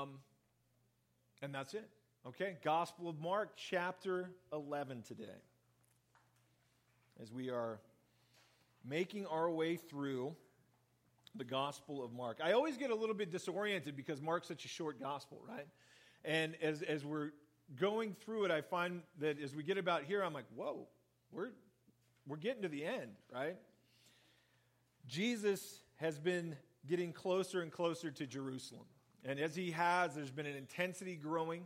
Um, and that's it. Okay, Gospel of Mark, chapter 11 today. As we are making our way through the Gospel of Mark. I always get a little bit disoriented because Mark's such a short gospel, right? And as, as we're going through it, I find that as we get about here, I'm like, whoa, we're, we're getting to the end, right? Jesus has been getting closer and closer to Jerusalem. And as he has, there's been an intensity growing.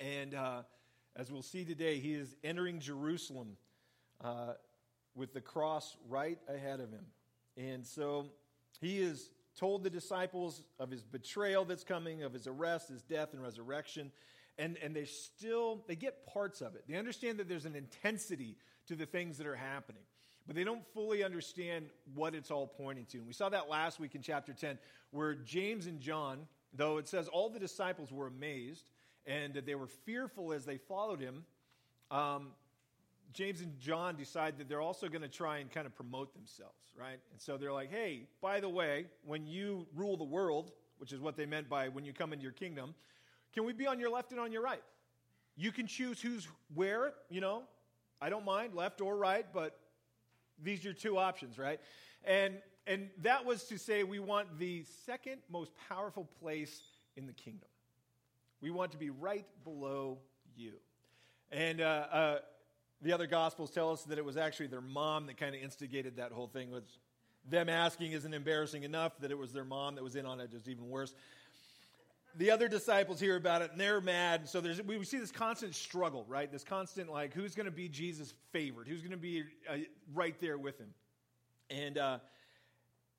And uh, as we'll see today, he is entering Jerusalem uh, with the cross right ahead of him. And so he has told the disciples of his betrayal that's coming, of his arrest, his death, and resurrection. And, and they still, they get parts of it. They understand that there's an intensity to the things that are happening but they don't fully understand what it's all pointing to. And we saw that last week in chapter 10, where James and John, though it says all the disciples were amazed and they were fearful as they followed him, um, James and John decide that they're also going to try and kind of promote themselves, right? And so they're like, hey, by the way, when you rule the world, which is what they meant by when you come into your kingdom, can we be on your left and on your right? You can choose who's where, you know. I don't mind, left or right, but these are your two options, right? And, and that was to say we want the second most powerful place in the kingdom. We want to be right below you. And uh, uh, the other gospels tell us that it was actually their mom that kind of instigated that whole thing. With them asking isn't embarrassing enough that it was their mom that was in on it, just even worse the other disciples hear about it and they're mad. So there's, we see this constant struggle, right? This constant, like, who's going to be Jesus' favorite? Who's going to be uh, right there with him? And, uh,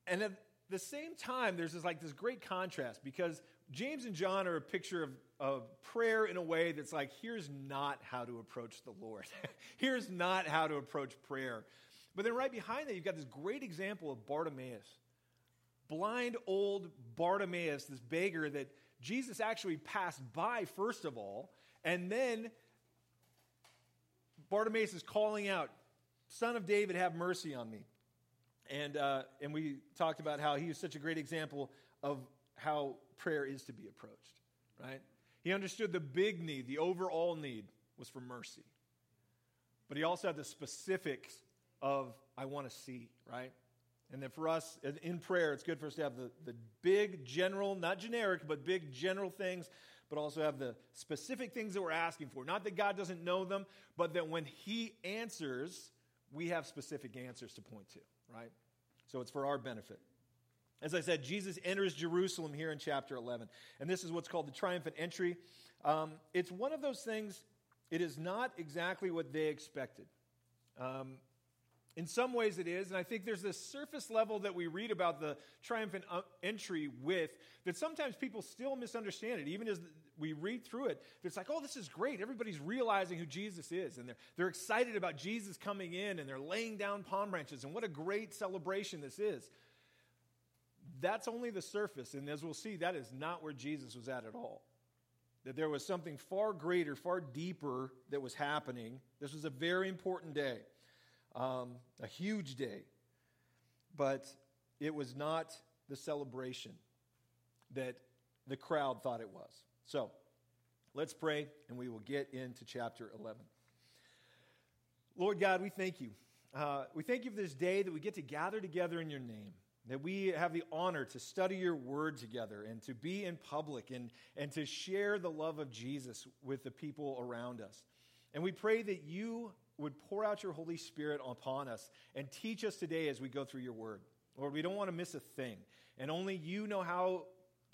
and at the same time, there's this, like, this great contrast because James and John are a picture of, of prayer in a way that's like, here's not how to approach the Lord. here's not how to approach prayer. But then right behind that, you've got this great example of Bartimaeus. Blind old Bartimaeus, this beggar that Jesus actually passed by, first of all, and then Bartimaeus is calling out, Son of David, have mercy on me. And, uh, and we talked about how he was such a great example of how prayer is to be approached, right? He understood the big need, the overall need was for mercy. But he also had the specifics of, I want to see, right? And then for us in prayer, it's good for us to have the, the big general, not generic, but big general things, but also have the specific things that we're asking for. Not that God doesn't know them, but that when He answers, we have specific answers to point to, right? So it's for our benefit. As I said, Jesus enters Jerusalem here in chapter 11. And this is what's called the triumphant entry. Um, it's one of those things, it is not exactly what they expected. Um, in some ways, it is. And I think there's this surface level that we read about the triumphant uh, entry with that sometimes people still misunderstand it. Even as we read through it, it's like, oh, this is great. Everybody's realizing who Jesus is. And they're, they're excited about Jesus coming in and they're laying down palm branches. And what a great celebration this is. That's only the surface. And as we'll see, that is not where Jesus was at at all. That there was something far greater, far deeper that was happening. This was a very important day um, a huge day, but it was not the celebration that the crowd thought it was. So let's pray and we will get into chapter 11. Lord God, we thank you. Uh, we thank you for this day that we get to gather together in your name, that we have the honor to study your word together and to be in public and, and to share the love of Jesus with the people around us. And we pray that you would pour out your Holy Spirit upon us and teach us today as we go through your word. Lord, we don't want to miss a thing. And only you know how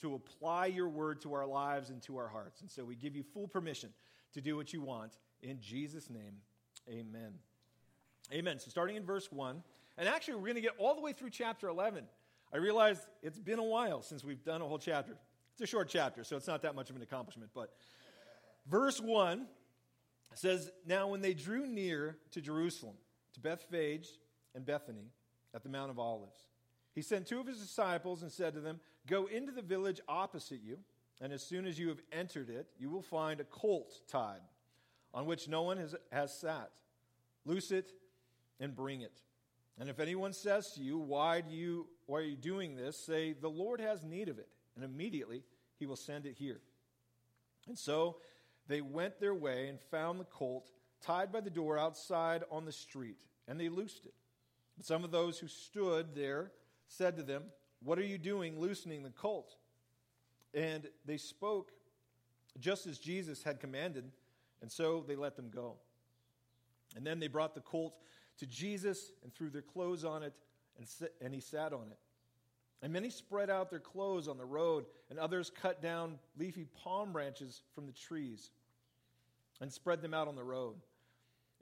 to apply your word to our lives and to our hearts. And so we give you full permission to do what you want. In Jesus' name, amen. Amen. So starting in verse 1, and actually we're going to get all the way through chapter 11. I realize it's been a while since we've done a whole chapter. It's a short chapter, so it's not that much of an accomplishment. But verse 1 it says, Now when they drew near to Jerusalem, to Bethphage and Bethany at the Mount of Olives, he sent two of his disciples and said to them, Go into the village opposite you, and as soon as you have entered it, you will find a colt tied, on which no one has, has sat. Loose it and bring it. And if anyone says to you, why, do you, why are you doing this? Say, The Lord has need of it. And immediately he will send it here. And so they went their way and found the colt tied by the door outside on the street, and they loosed it. But some of those who stood there said to them, What are you doing loosening the colt? And they spoke just as Jesus had commanded, and so they let them go. And then they brought the colt to Jesus and threw their clothes on it, and, and he sat on it. And many spread out their clothes on the road, and others cut down leafy palm branches from the trees and spread them out on the road.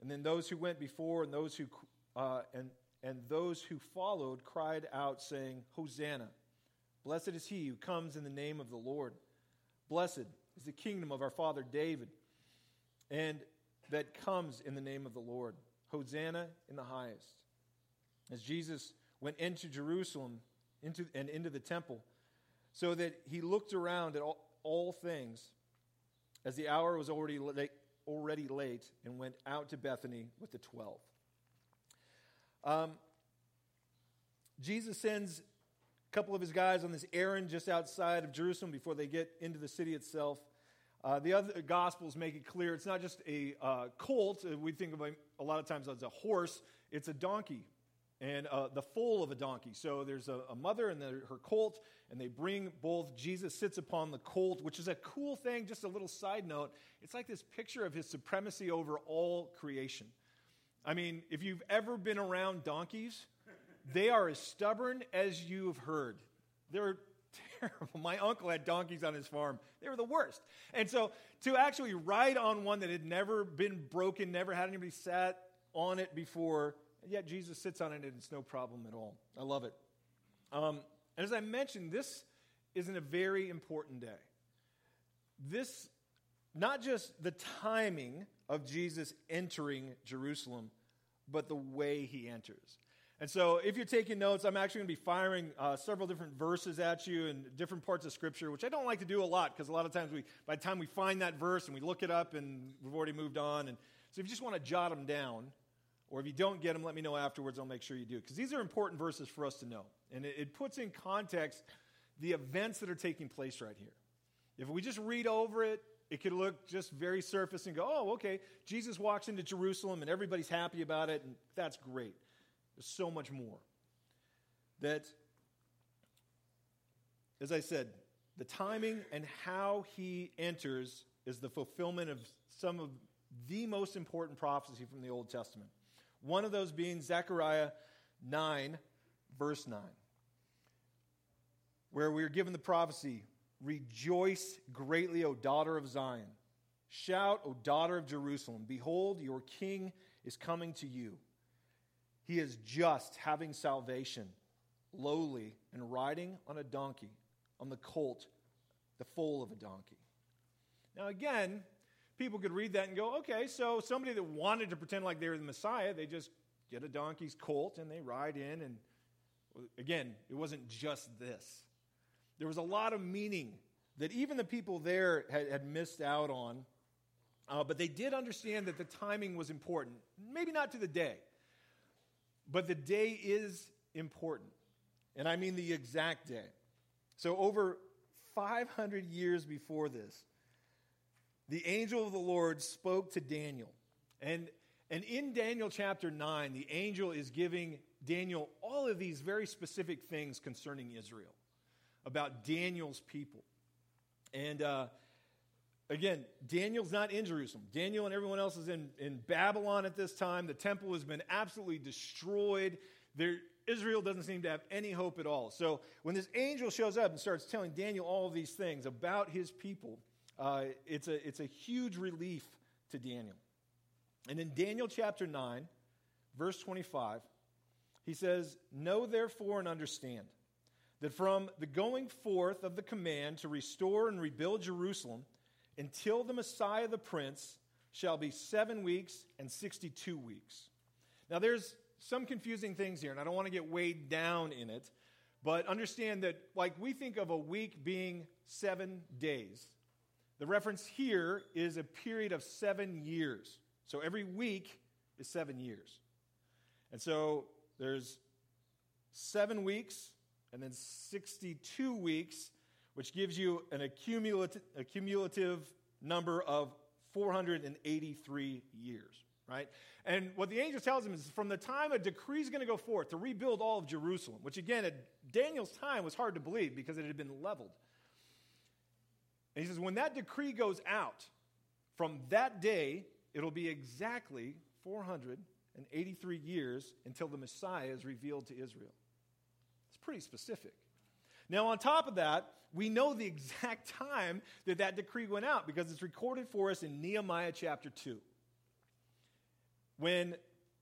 And then those who went before and those who uh, and and those who followed cried out, saying, Hosanna! Blessed is he who comes in the name of the Lord. Blessed is the kingdom of our father David, and that comes in the name of the Lord. Hosanna in the highest. As Jesus went into Jerusalem into, and into the temple, so that he looked around at all, all things, as the hour was already late, already late, and went out to Bethany with the twelve. Um, Jesus sends a couple of his guys on this errand just outside of Jerusalem before they get into the city itself. Uh, the other gospels make it clear it's not just a uh, colt. Uh, we think of a lot of times as a horse. It's a donkey and uh, the foal of a donkey. So there's a, a mother and the, her colt, and they bring both. Jesus sits upon the colt, which is a cool thing. Just a little side note. It's like this picture of his supremacy over all creation. I mean, if you've ever been around donkeys, they are as stubborn as you've heard. They're terrible. My uncle had donkeys on his farm. They were the worst. And so to actually ride on one that had never been broken, never had anybody sat on it before, yet Jesus sits on it and it's no problem at all. I love it. Um, and as I mentioned, this isn't a very important day. This, not just the timing of Jesus entering Jerusalem, but the way he enters. And so, if you're taking notes, I'm actually going to be firing uh, several different verses at you in different parts of Scripture, which I don't like to do a lot because a lot of times we, by the time we find that verse and we look it up and we've already moved on. And so, if you just want to jot them down, or if you don't get them, let me know afterwards. I'll make sure you do because these are important verses for us to know, and it, it puts in context the events that are taking place right here. If we just read over it, it could look just very surface and go, oh, okay, Jesus walks into Jerusalem and everybody's happy about it, and that's great. There's so much more. That, as I said, the timing and how he enters is the fulfillment of some of the most important prophecy from the Old Testament. One of those being Zechariah 9, verse 9, where we are given the prophecy Rejoice greatly, O daughter of Zion. Shout, O daughter of Jerusalem. Behold, your king is coming to you. He is just, having salvation, lowly, and riding on a donkey, on the colt, the foal of a donkey. Now, again, people could read that and go, okay, so somebody that wanted to pretend like they were the Messiah, they just get a donkey's colt and they ride in. And again, it wasn't just this. There was a lot of meaning that even the people there had, had missed out on, uh, but they did understand that the timing was important. Maybe not to the day, but the day is important. And I mean the exact day. So, over 500 years before this, the angel of the Lord spoke to Daniel. And, and in Daniel chapter 9, the angel is giving Daniel all of these very specific things concerning Israel, about Daniel's people. And uh, again, Daniel's not in Jerusalem. Daniel and everyone else is in, in Babylon at this time. The temple has been absolutely destroyed. There, Israel doesn't seem to have any hope at all. So when this angel shows up and starts telling Daniel all of these things about his people, uh, it's, a, it's a huge relief to Daniel. And in Daniel chapter 9, verse 25, he says, Know therefore and understand that from the going forth of the command to restore and rebuild Jerusalem until the Messiah the Prince shall be seven weeks and 62 weeks. Now, there's some confusing things here, and I don't want to get weighed down in it, but understand that, like, we think of a week being seven days. The reference here is a period of seven years. So every week is seven years. And so there's seven weeks and then 62 weeks, which gives you an accumulative, a number of 483 years, right? And what the angel tells him is from the time a decree is going to go forth to rebuild all of Jerusalem, which again, at Daniel's time was hard to believe because it had been leveled. And he says, when that decree goes out, from that day, it'll be exactly 483 years until the Messiah is revealed to Israel. It's pretty specific. Now, on top of that, we know the exact time that that decree went out because it's recorded for us in Nehemiah chapter 2. When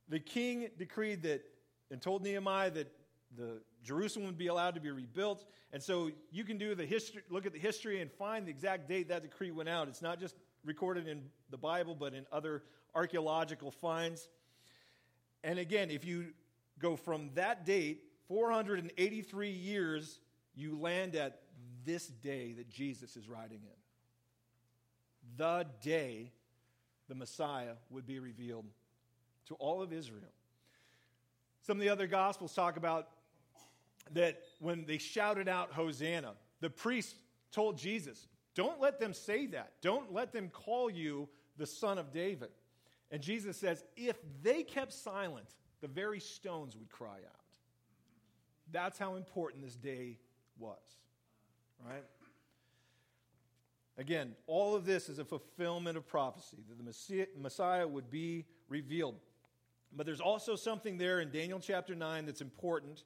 the king decreed that and told Nehemiah that the Jerusalem would be allowed to be rebuilt. And so you can do the history, look at the history and find the exact date that decree went out. It's not just recorded in the Bible, but in other archaeological finds. And again, if you go from that date, 483 years, you land at this day that Jesus is riding in. The day the Messiah would be revealed to all of Israel. Some of the other Gospels talk about that when they shouted out Hosanna, the priest told Jesus, Don't let them say that. Don't let them call you the son of David. And Jesus says, If they kept silent, the very stones would cry out. That's how important this day was. Right? Again, all of this is a fulfillment of prophecy that the Messiah would be revealed. But there's also something there in Daniel chapter 9 that's important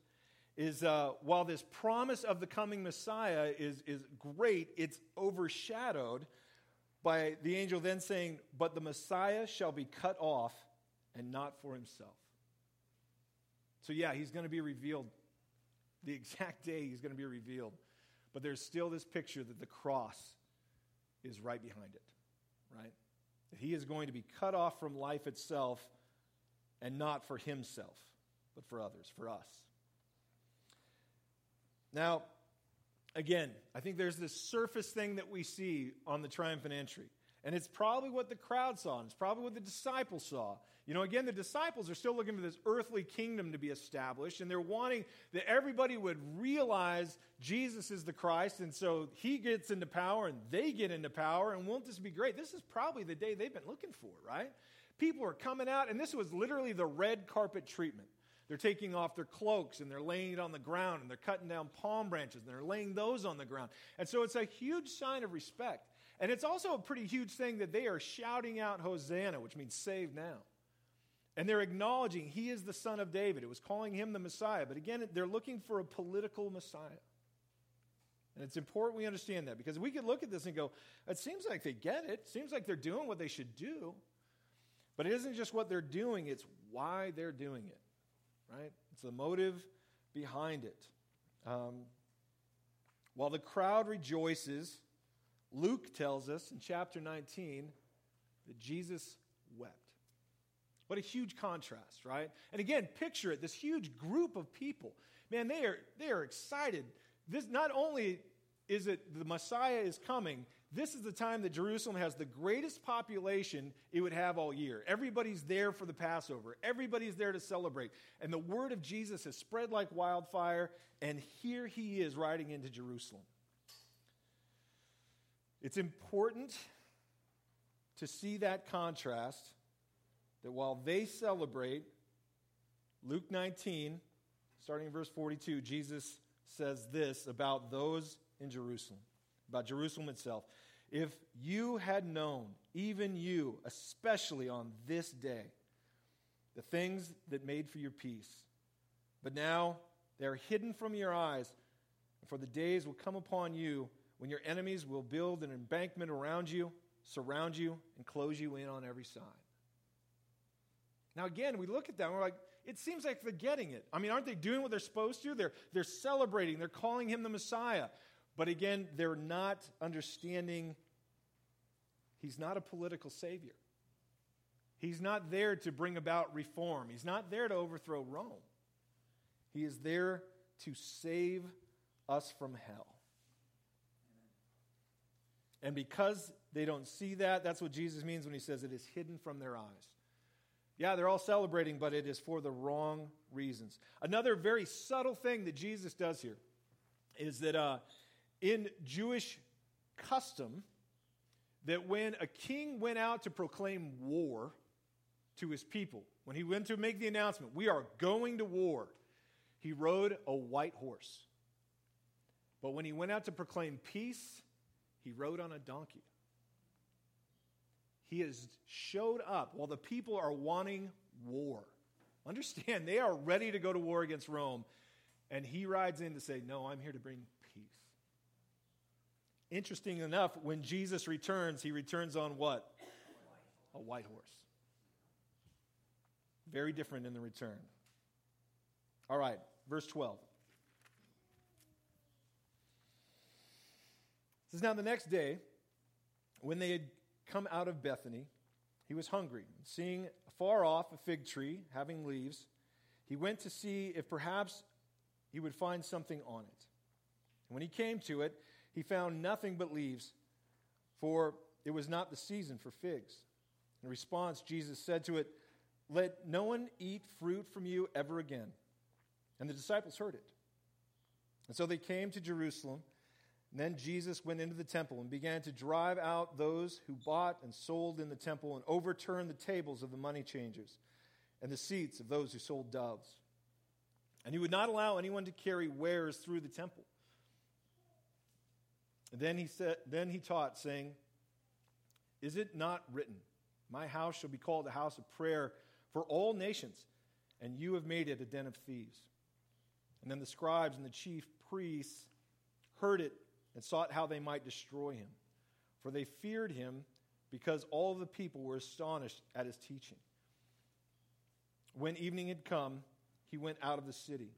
is uh, while this promise of the coming Messiah is, is great, it's overshadowed by the angel then saying, But the Messiah shall be cut off and not for himself. So, yeah, he's going to be revealed. The exact day he's going to be revealed. But there's still this picture that the cross is right behind it, right? That he is going to be cut off from life itself and not for himself, but for others, for us. Now, again, I think there's this surface thing that we see on the triumphant entry. And it's probably what the crowd saw, and it's probably what the disciples saw. You know, again, the disciples are still looking for this earthly kingdom to be established, and they're wanting that everybody would realize Jesus is the Christ, and so he gets into power, and they get into power, and won't this be great? This is probably the day they've been looking for, right? People are coming out, and this was literally the red carpet treatment. They're taking off their cloaks and they're laying it on the ground and they're cutting down palm branches and they're laying those on the ground. And so it's a huge sign of respect. And it's also a pretty huge thing that they are shouting out Hosanna, which means save now. And they're acknowledging he is the son of David. It was calling him the Messiah. But again, they're looking for a political Messiah. And it's important we understand that because we could look at this and go, it seems like they get it. It seems like they're doing what they should do. But it isn't just what they're doing, it's why they're doing it right? It's the motive behind it. Um, while the crowd rejoices, Luke tells us in chapter 19 that Jesus wept. What a huge contrast, right? And again, picture it this huge group of people. Man, they are, they are excited. This, not only is it the Messiah is coming, this is the time that Jerusalem has the greatest population it would have all year. Everybody's there for the Passover, everybody's there to celebrate. And the word of Jesus has spread like wildfire, and here he is riding into Jerusalem. It's important to see that contrast that while they celebrate, Luke 19, starting in verse 42, Jesus says this about those in Jerusalem about Jerusalem itself. If you had known, even you, especially on this day, the things that made for your peace, but now they're hidden from your eyes, for the days will come upon you when your enemies will build an embankment around you, surround you, and close you in on every side. Now, again, we look at that and we're like, it seems like they're getting it. I mean, aren't they doing what they're supposed to? They're, they're celebrating, they're calling him the Messiah. But again, they're not understanding he's not a political savior. He's not there to bring about reform. He's not there to overthrow Rome. He is there to save us from hell. And because they don't see that, that's what Jesus means when he says it is hidden from their eyes. Yeah, they're all celebrating, but it is for the wrong reasons. Another very subtle thing that Jesus does here is that uh, in Jewish custom that when a king went out to proclaim war to his people, when he went to make the announcement, we are going to war, he rode a white horse. But when he went out to proclaim peace, he rode on a donkey. He has showed up while the people are wanting war. Understand, they are ready to go to war against Rome. And he rides in to say, No, I'm here to bring. Interesting enough, when Jesus returns, he returns on what? A white horse. Very different in the return. All right, verse 12. It says, Now the next day, when they had come out of Bethany, he was hungry. Seeing far off a fig tree having leaves, he went to see if perhaps he would find something on it. And when he came to it, he found nothing but leaves, for it was not the season for figs. In response, Jesus said to it, Let no one eat fruit from you ever again. And the disciples heard it. And so they came to Jerusalem. And then Jesus went into the temple and began to drive out those who bought and sold in the temple and overturn the tables of the money changers and the seats of those who sold doves. And he would not allow anyone to carry wares through the temple. And then he said then he taught saying, "Is it not written, my house shall be called a house of prayer for all nations, and you have made it a den of thieves?" And then the scribes and the chief priests heard it and sought how they might destroy him, for they feared him because all the people were astonished at his teaching. When evening had come, he went out of the city.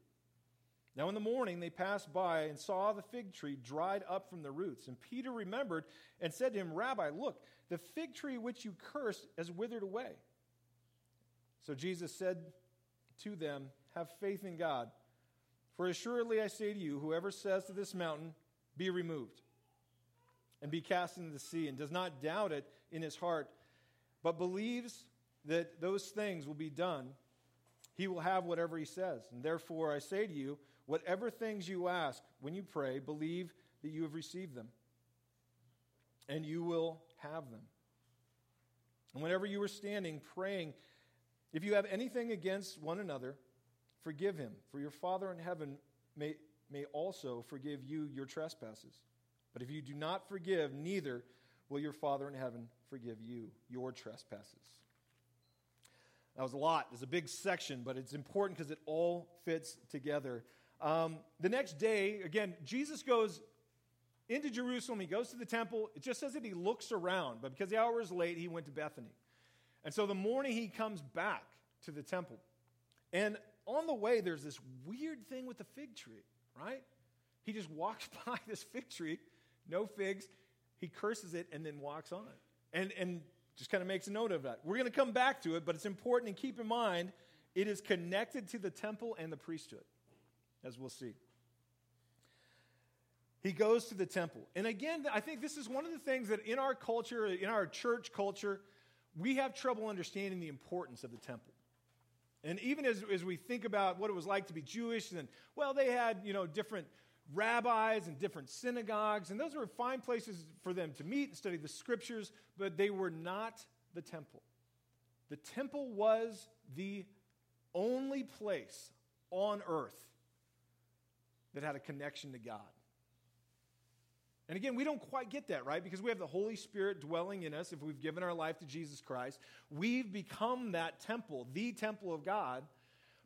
Now, in the morning, they passed by and saw the fig tree dried up from the roots. And Peter remembered and said to him, Rabbi, look, the fig tree which you cursed has withered away. So Jesus said to them, Have faith in God. For assuredly I say to you, whoever says to this mountain, Be removed, and be cast into the sea, and does not doubt it in his heart, but believes that those things will be done, he will have whatever he says. And therefore, I say to you, whatever things you ask when you pray, believe that you have received them, and you will have them. And whenever you are standing praying, if you have anything against one another, forgive him, for your Father in heaven may, may also forgive you your trespasses. But if you do not forgive, neither will your Father in heaven forgive you your trespasses. That was a lot. It's a big section, but it's important because it all fits together. Um, the next day, again, Jesus goes into Jerusalem. He goes to the temple. It just says that he looks around, but because the hour is late, he went to Bethany. And so the morning he comes back to the temple. And on the way, there's this weird thing with the fig tree, right? He just walks by this fig tree, no figs. He curses it and then walks on. And, and just kind of makes a note of that. We're going to come back to it, but it's important and keep in mind it is connected to the temple and the priesthood, as we'll see. He goes to the temple. And again, I think this is one of the things that in our culture, in our church culture, we have trouble understanding the importance of the temple. And even as, as we think about what it was like to be Jewish, and well, they had, you know, different rabbis and different synagogues, and those were fine places for them to meet and study the scriptures, but they were not the temple. The temple was the only place on earth that had a connection to God. And again, we don't quite get that, right? Because we have the Holy Spirit dwelling in us if we've given our life to Jesus Christ. We've become that temple, the temple of God.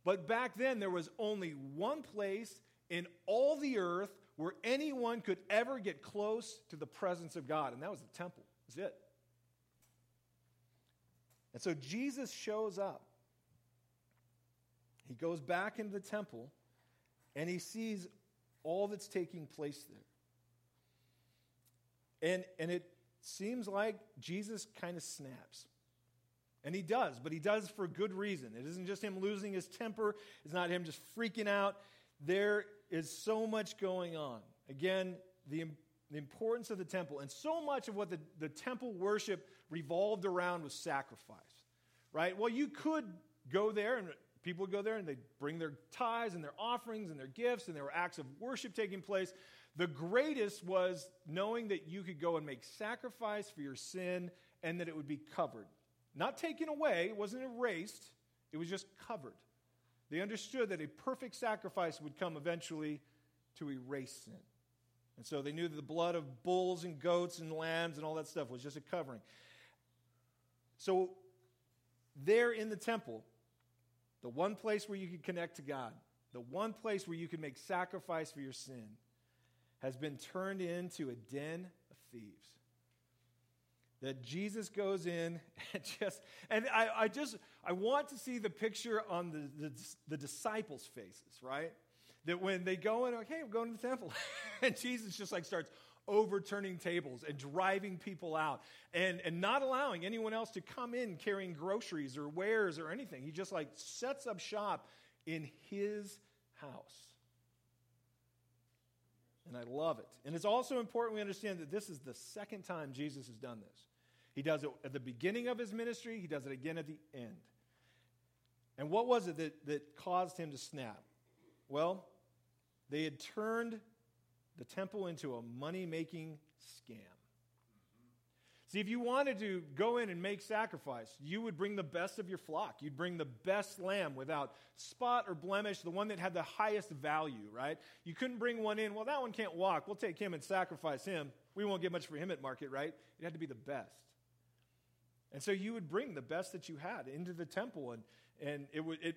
But back then, there was only one place in all the earth where anyone could ever get close to the presence of God, and that was the temple. That's it. And so Jesus shows up. He goes back into the temple and he sees all that's taking place there. And, and it seems like Jesus kind of snaps. And he does, but he does for good reason. It isn't just him losing his temper, it's not him just freaking out. There is so much going on. Again, the, the importance of the temple, and so much of what the, the temple worship revolved around was sacrifice, right? Well, you could go there, and people would go there and they'd bring their tithes and their offerings and their gifts, and there were acts of worship taking place. The greatest was knowing that you could go and make sacrifice for your sin and that it would be covered. Not taken away, it wasn't erased, it was just covered. They understood that a perfect sacrifice would come eventually to erase sin. And so they knew that the blood of bulls and goats and lambs and all that stuff was just a covering. So, there in the temple, the one place where you could connect to God, the one place where you could make sacrifice for your sin, has been turned into a den of thieves. That Jesus goes in and just, and I, I just, I want to see the picture on the, the, the disciples' faces, right? That when they go in, okay, we're going to the temple. and Jesus just like starts overturning tables and driving people out and, and not allowing anyone else to come in carrying groceries or wares or anything. He just like sets up shop in his house. And I love it. And it's also important we understand that this is the second time Jesus has done this. He does it at the beginning of his ministry, he does it again at the end. And what was it that, that caused him to snap? Well, they had turned the temple into a money making scam. See, if you wanted to go in and make sacrifice, you would bring the best of your flock. You'd bring the best lamb without spot or blemish, the one that had the highest value, right? You couldn't bring one in, well, that one can't walk. We'll take him and sacrifice him. We won't get much for him at market, right? It had to be the best. And so you would bring the best that you had into the temple, and, and it, it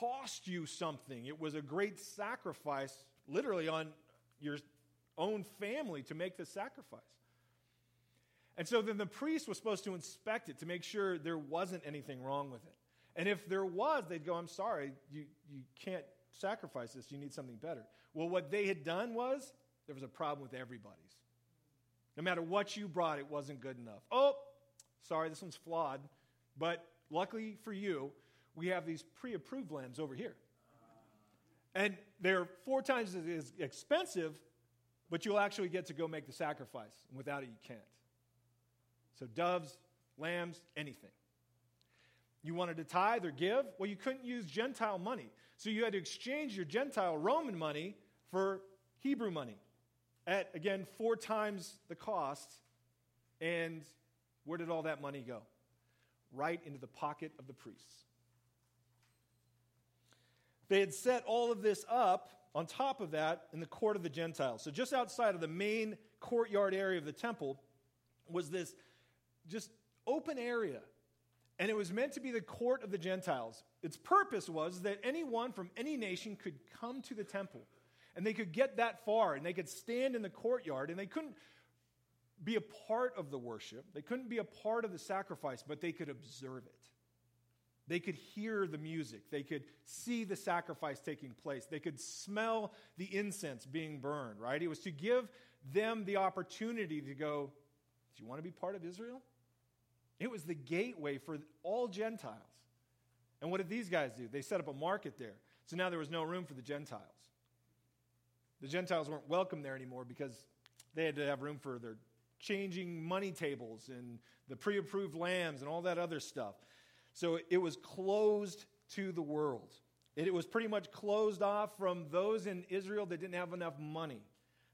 cost you something. It was a great sacrifice, literally, on your own family to make the sacrifice. And so then the priest was supposed to inspect it to make sure there wasn't anything wrong with it. And if there was, they'd go, I'm sorry, you, you can't sacrifice this. You need something better. Well, what they had done was there was a problem with everybody's. No matter what you brought, it wasn't good enough. Oh, sorry, this one's flawed. But luckily for you, we have these pre approved lambs over here. And they're four times as expensive, but you'll actually get to go make the sacrifice. And without it, you can't. So, doves, lambs, anything. You wanted to tithe or give? Well, you couldn't use Gentile money. So, you had to exchange your Gentile Roman money for Hebrew money at, again, four times the cost. And where did all that money go? Right into the pocket of the priests. They had set all of this up on top of that in the court of the Gentiles. So, just outside of the main courtyard area of the temple was this just open area. And it was meant to be the court of the Gentiles. Its purpose was that anyone from any nation could come to the temple. And they could get that far and they could stand in the courtyard and they couldn't be a part of the worship. They couldn't be a part of the sacrifice, but they could observe it. They could hear the music. They could see the sacrifice taking place. They could smell the incense being burned, right? It was to give them the opportunity to go, Do you want to be part of Israel? It was the gateway for all Gentiles. And what did these guys do? They set up a market there. So now there was no room for the Gentiles. The Gentiles weren't welcome there anymore because they had to have room for their changing money tables and the pre approved lambs and all that other stuff. So it was closed to the world. It was pretty much closed off from those in Israel that didn't have enough money.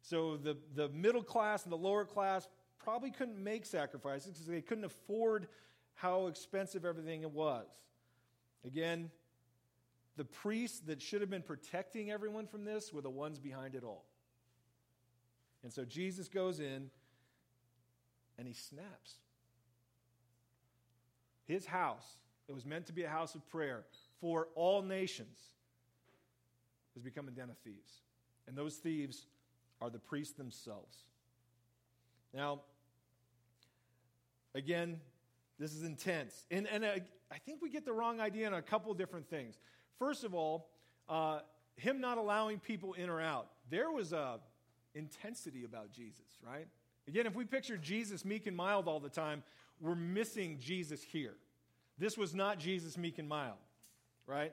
So the, the middle class and the lower class probably couldn't make sacrifices because they couldn't afford how expensive everything was. Again, the priests that should have been protecting everyone from this were the ones behind it all. And so Jesus goes in and he snaps. His house that was meant to be a house of prayer for all nations has become a den of thieves. And those thieves are the priests themselves. Now, again, this is intense. And, and uh, I think we get the wrong idea on a couple different things. First of all, uh, him not allowing people in or out. There was a intensity about Jesus, right? Again, if we picture Jesus meek and mild all the time, we're missing Jesus here. This was not Jesus meek and mild, right?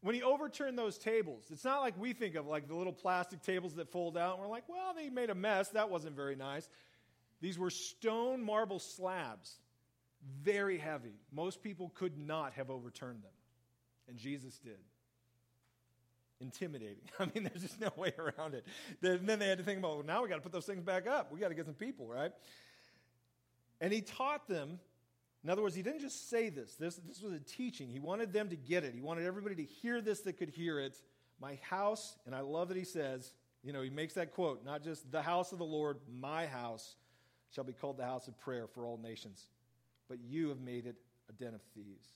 When he overturned those tables, it's not like we think of like the little plastic tables that fold out and we're like, well, they made a mess. That wasn't very nice. These were stone marble slabs, very heavy. Most people could not have overturned them, and Jesus did. intimidating. I mean, there's just no way around it. And then they had to think about, well, now we got to put those things back up. We got to get some people, right? And he taught them. In other words, he didn't just say this. this. This was a teaching. He wanted them to get it. He wanted everybody to hear this that could hear it. My house, and I love that he says, you know, he makes that quote, not just the house of the Lord, my house shall be called the house of prayer for all nations. But you have made it a den of thieves.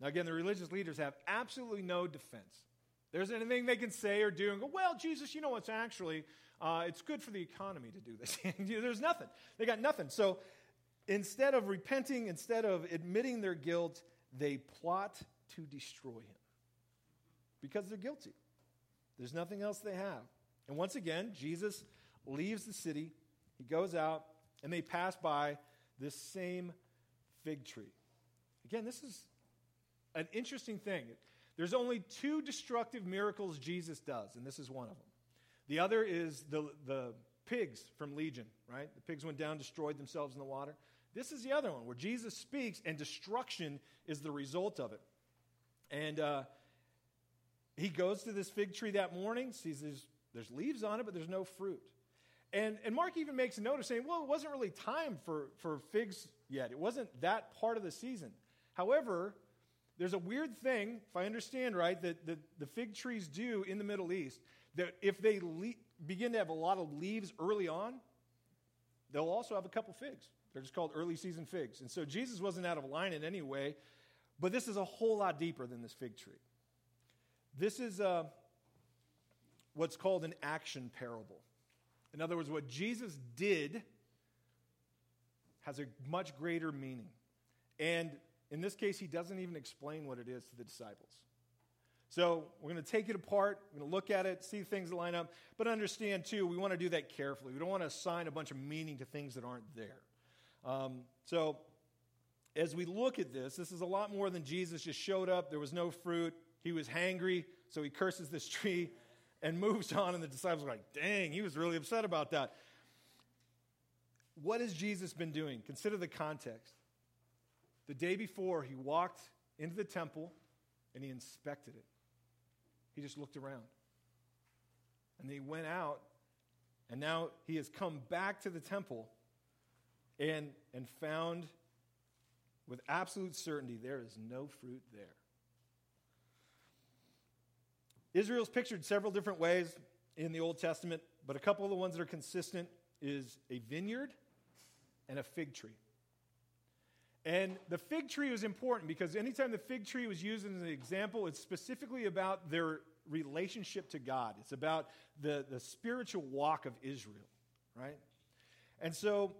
Now, again, the religious leaders have absolutely no defense. There's anything they can say or do and go, well, Jesus, you know what's actually, uh, it's good for the economy to do this. There's nothing. They got nothing. So instead of repenting, instead of admitting their guilt, they plot to destroy him because they're guilty. There's nothing else they have. And once again, Jesus leaves the city, he goes out, and they pass by this same fig tree. Again, this is an interesting thing. There's only two destructive miracles Jesus does, and this is one of them. The other is the, the pigs from Legion, right? The pigs went down, destroyed themselves in the water. This is the other one where Jesus speaks and destruction is the result of it. And uh, he goes to this fig tree that morning, sees there's, there's leaves on it, but there's no fruit. And, and Mark even makes a note of saying, well, it wasn't really time for, for figs yet. It wasn't that part of the season. However, there's a weird thing, if I understand right, that the, the fig trees do in the Middle East, that if they le- begin to have a lot of leaves early on, they'll also have a couple figs. They're just called early season figs. And so Jesus wasn't out of line in any way, but this is a whole lot deeper than this fig tree. This is uh, what's called an action parable. In other words, what Jesus did has a much greater meaning. And in this case, he doesn't even explain what it is to the disciples. So we're going to take it apart, we're going to look at it, see things line up, but understand too, we want to do that carefully. We don't want to assign a bunch of meaning to things that aren't there. Um, so as we look at this, this is a lot more than Jesus just showed up, there was no fruit, he was hangry, so he curses this tree and moves on, and the disciples are like, dang, he was really upset about that. What has Jesus been doing? Consider the context. The day before, he walked into the temple and he inspected it. He just looked around. And then he went out, and now he has come back to the temple and, and found with absolute certainty there is no fruit there. Israel's pictured several different ways in the Old Testament, but a couple of the ones that are consistent is a vineyard and a fig tree. And the fig tree was important because anytime the fig tree was used as an example, it's specifically about their relationship to God. It's about the, the spiritual walk of Israel, right? And so,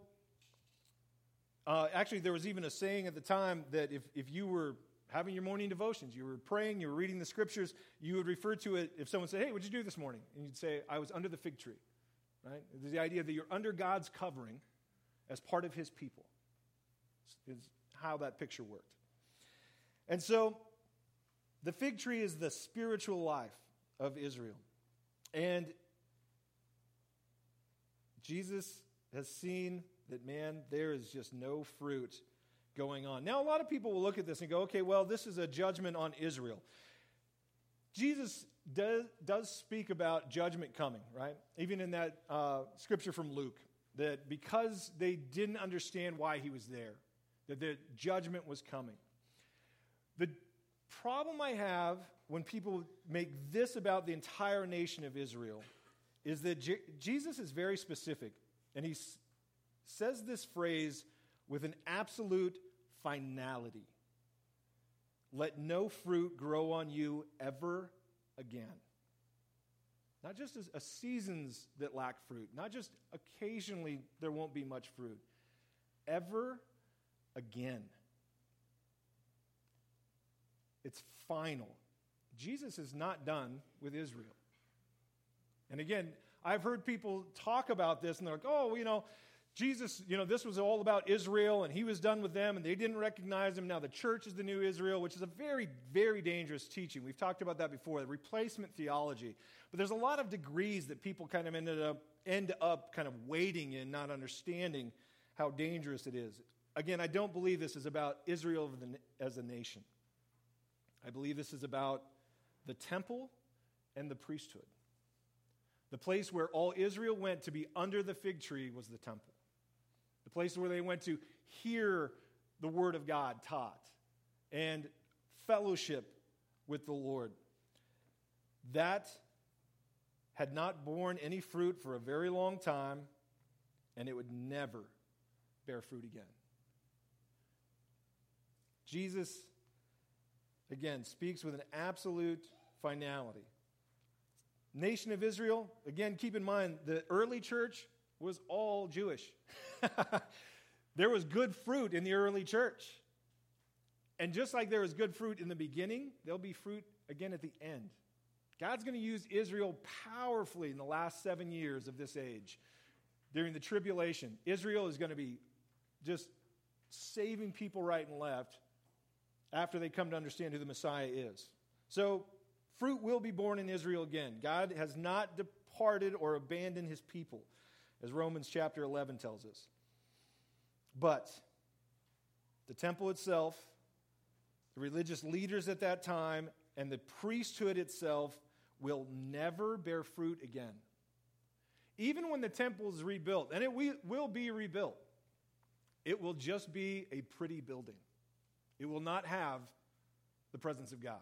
uh, actually, there was even a saying at the time that if, if you were having your morning devotions, you were praying, you were reading the scriptures, you would refer to it if someone said, Hey, what'd you do this morning? And you'd say, I was under the fig tree, right? The idea that you're under God's covering as part of his people, is how that picture worked. And so, the fig tree is the spiritual life of Israel. And Jesus has seen that, man, there is just no fruit going on. Now, a lot of people will look at this and go, okay, well, this is a judgment on Israel. Jesus does, does speak about judgment coming, right? Even in that uh, scripture from Luke, that because they didn't understand why he was there, that the judgment was coming. The problem I have when people make this about the entire nation of Israel is that Je- Jesus is very specific, and he s- says this phrase with an absolute finality. Let no fruit grow on you ever again. Not just a seasons that lack fruit, not just occasionally there won't be much fruit. Ever again. It's final. Jesus is not done with Israel. And again, I've heard people talk about this and they're like, oh, you know, Jesus, you know, this was all about Israel and he was done with them and they didn't recognize him. Now the church is the new Israel, which is a very, very dangerous teaching. We've talked about that before, the replacement theology. But there's a lot of degrees that people kind of ended up, end up kind of waiting in, not understanding how dangerous it is. Again, I don't believe this is about Israel as a nation. I believe this is about the temple and the priesthood. The place where all Israel went to be under the fig tree was the temple. Place where they went to hear the word of God taught and fellowship with the Lord. That had not borne any fruit for a very long time, and it would never bear fruit again. Jesus, again, speaks with an absolute finality. Nation of Israel, again, keep in mind, the early church was all Jewish. there was good fruit in the early church. And just like there was good fruit in the beginning, there'll be fruit again at the end. God's going to use Israel powerfully in the last seven years of this age. During the tribulation, Israel is going to be just saving people right and left after they come to understand who the Messiah is. So, fruit will be borne in Israel again. God has not departed or abandoned his people, as Romans chapter 11 tells us. But the temple itself, the religious leaders at that time, and the priesthood itself will never bear fruit again. Even when the temple is rebuilt, and it will be rebuilt, it will just be a pretty building. It will not have the presence of God.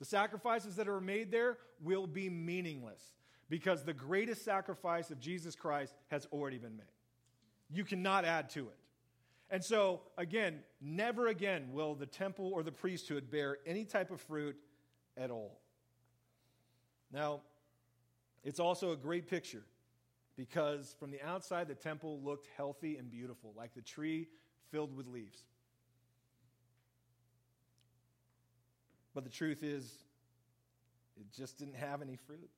The sacrifices that are made there will be meaningless because the greatest sacrifice of Jesus Christ has already been made. You cannot add to it. And so, again, never again will the temple or the priesthood bear any type of fruit at all. Now, it's also a great picture because from the outside, the temple looked healthy and beautiful, like the tree filled with leaves. But the truth is, it just didn't have any fruit.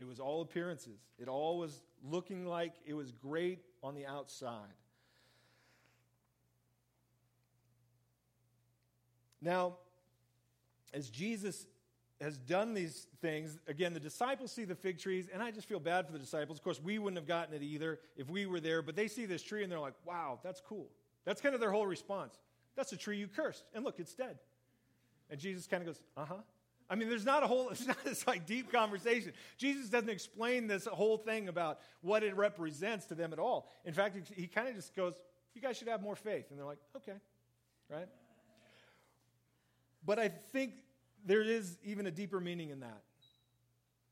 It was all appearances. It all was looking like it was great on the outside. Now, as Jesus has done these things, again, the disciples see the fig trees, and I just feel bad for the disciples. Of course, we wouldn't have gotten it either if we were there, but they see this tree and they're like, wow, that's cool. That's kind of their whole response. That's a tree you cursed, and look, it's dead. And Jesus kind of goes, uh huh. I mean, there's not a whole, it's not this like deep conversation. Jesus doesn't explain this whole thing about what it represents to them at all. In fact, he, kind of just goes, you guys should have more faith. And they're like, okay, right? But I think there is even a deeper meaning in that.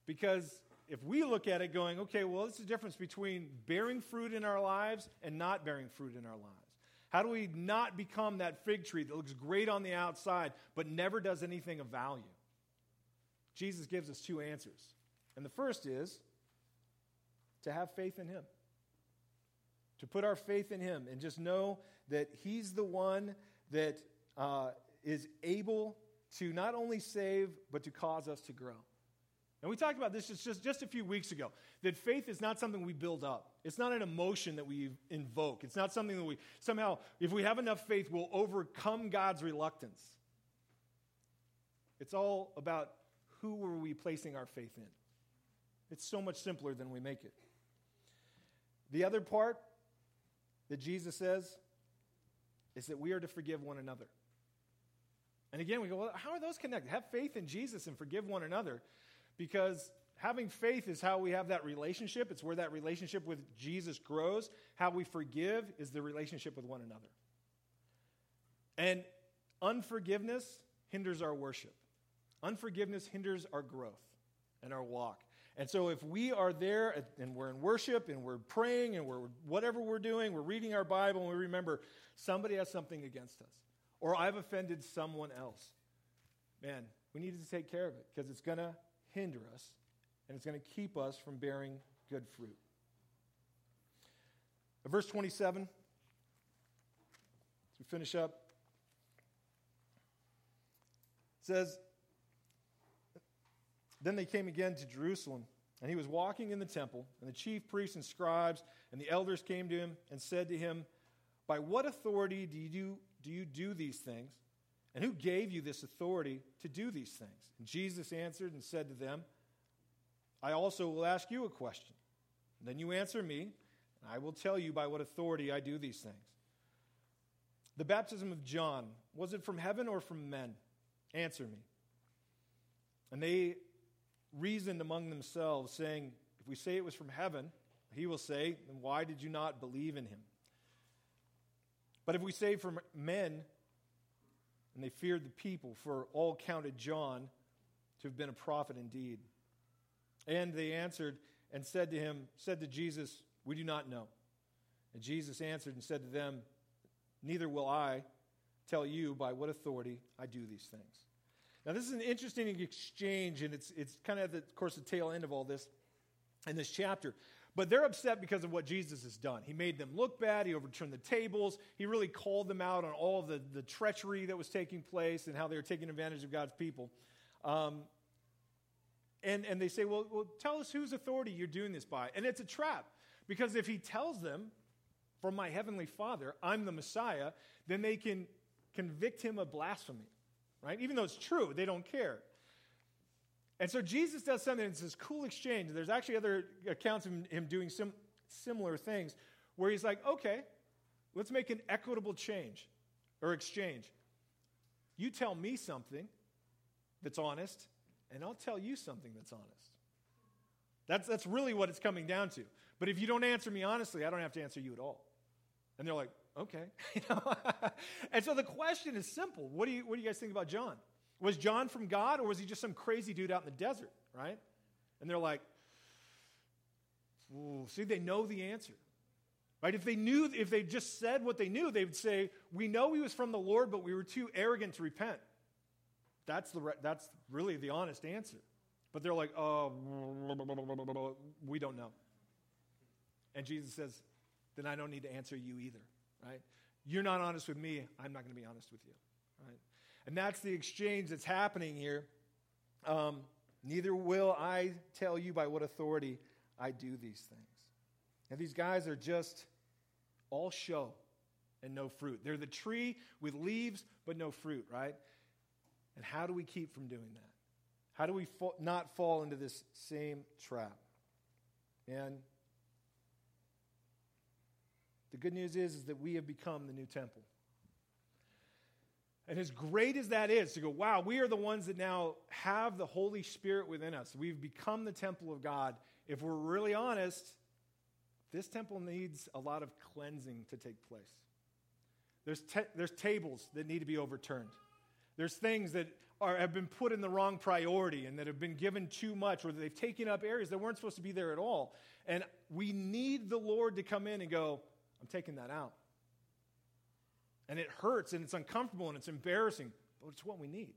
Because if we look at it going, okay, well, it's the difference between bearing fruit in our lives and not bearing fruit in our lives. How do we not become that fig tree that looks great on the outside but never does anything of value? Jesus gives us two answers. And the first is to have faith in Him, to put our faith in Him and just know that He's the one that uh, is able to not only save, but to cause us to grow. And we talked about this just, just a few weeks ago that faith is not something we build up. It's not an emotion that we invoke. It's not something that we somehow, if we have enough faith, will overcome God's reluctance. It's all about who were we placing our faith in. It's so much simpler than we make it. The other part that Jesus says is that we are to forgive one another. And again, we go, well, how are those connected? Have faith in Jesus and forgive one another because having faith is how we have that relationship. It's where that relationship with Jesus grows. How we forgive is the relationship with one another. And unforgiveness hinders our worship, unforgiveness hinders our growth and our walk. And so, if we are there and we're in worship and we're praying and we're whatever we're doing, we're reading our Bible and we remember somebody has something against us, or I've offended someone else, man, we need to take care of it because it's going to hinder us and it's going to keep us from bearing good fruit. Verse 27, as we finish up, says, Then they came again to Jerusalem, and he was walking in the temple, and the chief priests and scribes and the elders came to him and said to him, By what authority do you do, you do these things? And who gave you this authority to do these things? And Jesus answered and said to them, I also will ask you a question. Then you answer me, and I will tell you by what authority I do these things. The baptism of John, was it from heaven or from men? Answer me. And they reasoned among themselves, saying, If we say it was from heaven, he will say, Then why did you not believe in him? But if we say from men, and they feared the people, for all counted John to have been a prophet indeed. And they answered and said to him, said to Jesus, We do not know. And Jesus answered and said to them, Neither will I tell you by what authority I do these things. Now, this is an interesting exchange, and it's, it's kind of, the, of course, the tail end of all this in this chapter. But they're upset because of what Jesus has done. He made them look bad. He overturned the tables. He really called them out on all the, the treachery that was taking place and how they were taking advantage of God's people. Um, and, and they say, well, well, tell us whose authority you're doing this by. And it's a trap because if he tells them, from my heavenly Father, I'm the Messiah, then they can convict him of blasphemy, right? Even though it's true, they don't care. And so Jesus does something, it's this cool exchange. There's actually other accounts of him doing some similar things where he's like, okay, let's make an equitable change or exchange. You tell me something that's honest, and I'll tell you something that's honest. That's, that's really what it's coming down to. But if you don't answer me honestly, I don't have to answer you at all. And they're like, okay. and so the question is simple. What do, you, what do you guys think about John? Was John from God or was he just some crazy dude out in the desert, right? And they're like, see, they know the answer. Right? If they knew, if they just said what they knew, they would say, We know he was from the Lord, but we were too arrogant to repent. That's, the, that's really the honest answer. But they're like, Oh, we don't know. And Jesus says, Then I don't need to answer you either. Right? You're not honest with me, I'm not going to be honest with you. Right? And that's the exchange that's happening here. Um, Neither will I tell you by what authority I do these things. And these guys are just all show and no fruit. They're the tree with leaves but no fruit, right? And how do we keep from doing that? How do we fa- not fall into this same trap? And the good news is, is that we have become the new temple. And as great as that is, to go, wow, we are the ones that now have the Holy Spirit within us. We've become the temple of God. If we're really honest, this temple needs a lot of cleansing to take place. There's, te- there's tables that need to be overturned. There's things that are, have been put in the wrong priority and that have been given too much, or they've taken up areas that weren't supposed to be there at all. And we need the Lord to come in and go, I'm taking that out. And it hurts and it's uncomfortable and it's embarrassing, but it's what we need.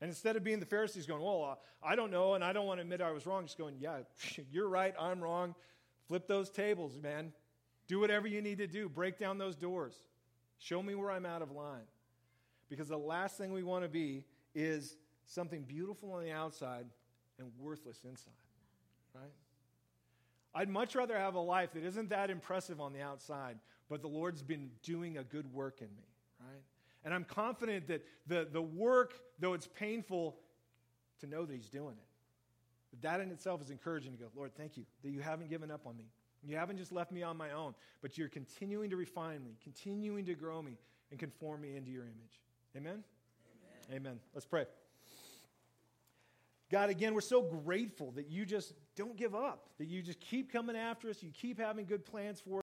And instead of being the Pharisees going, Well, uh, I don't know and I don't want to admit I was wrong, just going, Yeah, you're right, I'm wrong. Flip those tables, man. Do whatever you need to do. Break down those doors. Show me where I'm out of line. Because the last thing we want to be is something beautiful on the outside and worthless inside, right? I'd much rather have a life that isn't that impressive on the outside, but the Lord's been doing a good work in me, right? And I'm confident that the, the work, though it's painful, to know that He's doing it. But that in itself is encouraging to go, Lord, thank you that you haven't given up on me. You haven't just left me on my own, but you're continuing to refine me, continuing to grow me, and conform me into your image. Amen? Amen. Amen. Let's pray. God, again, we're so grateful that you just don't give up, that you just keep coming after us, you keep having good plans for us.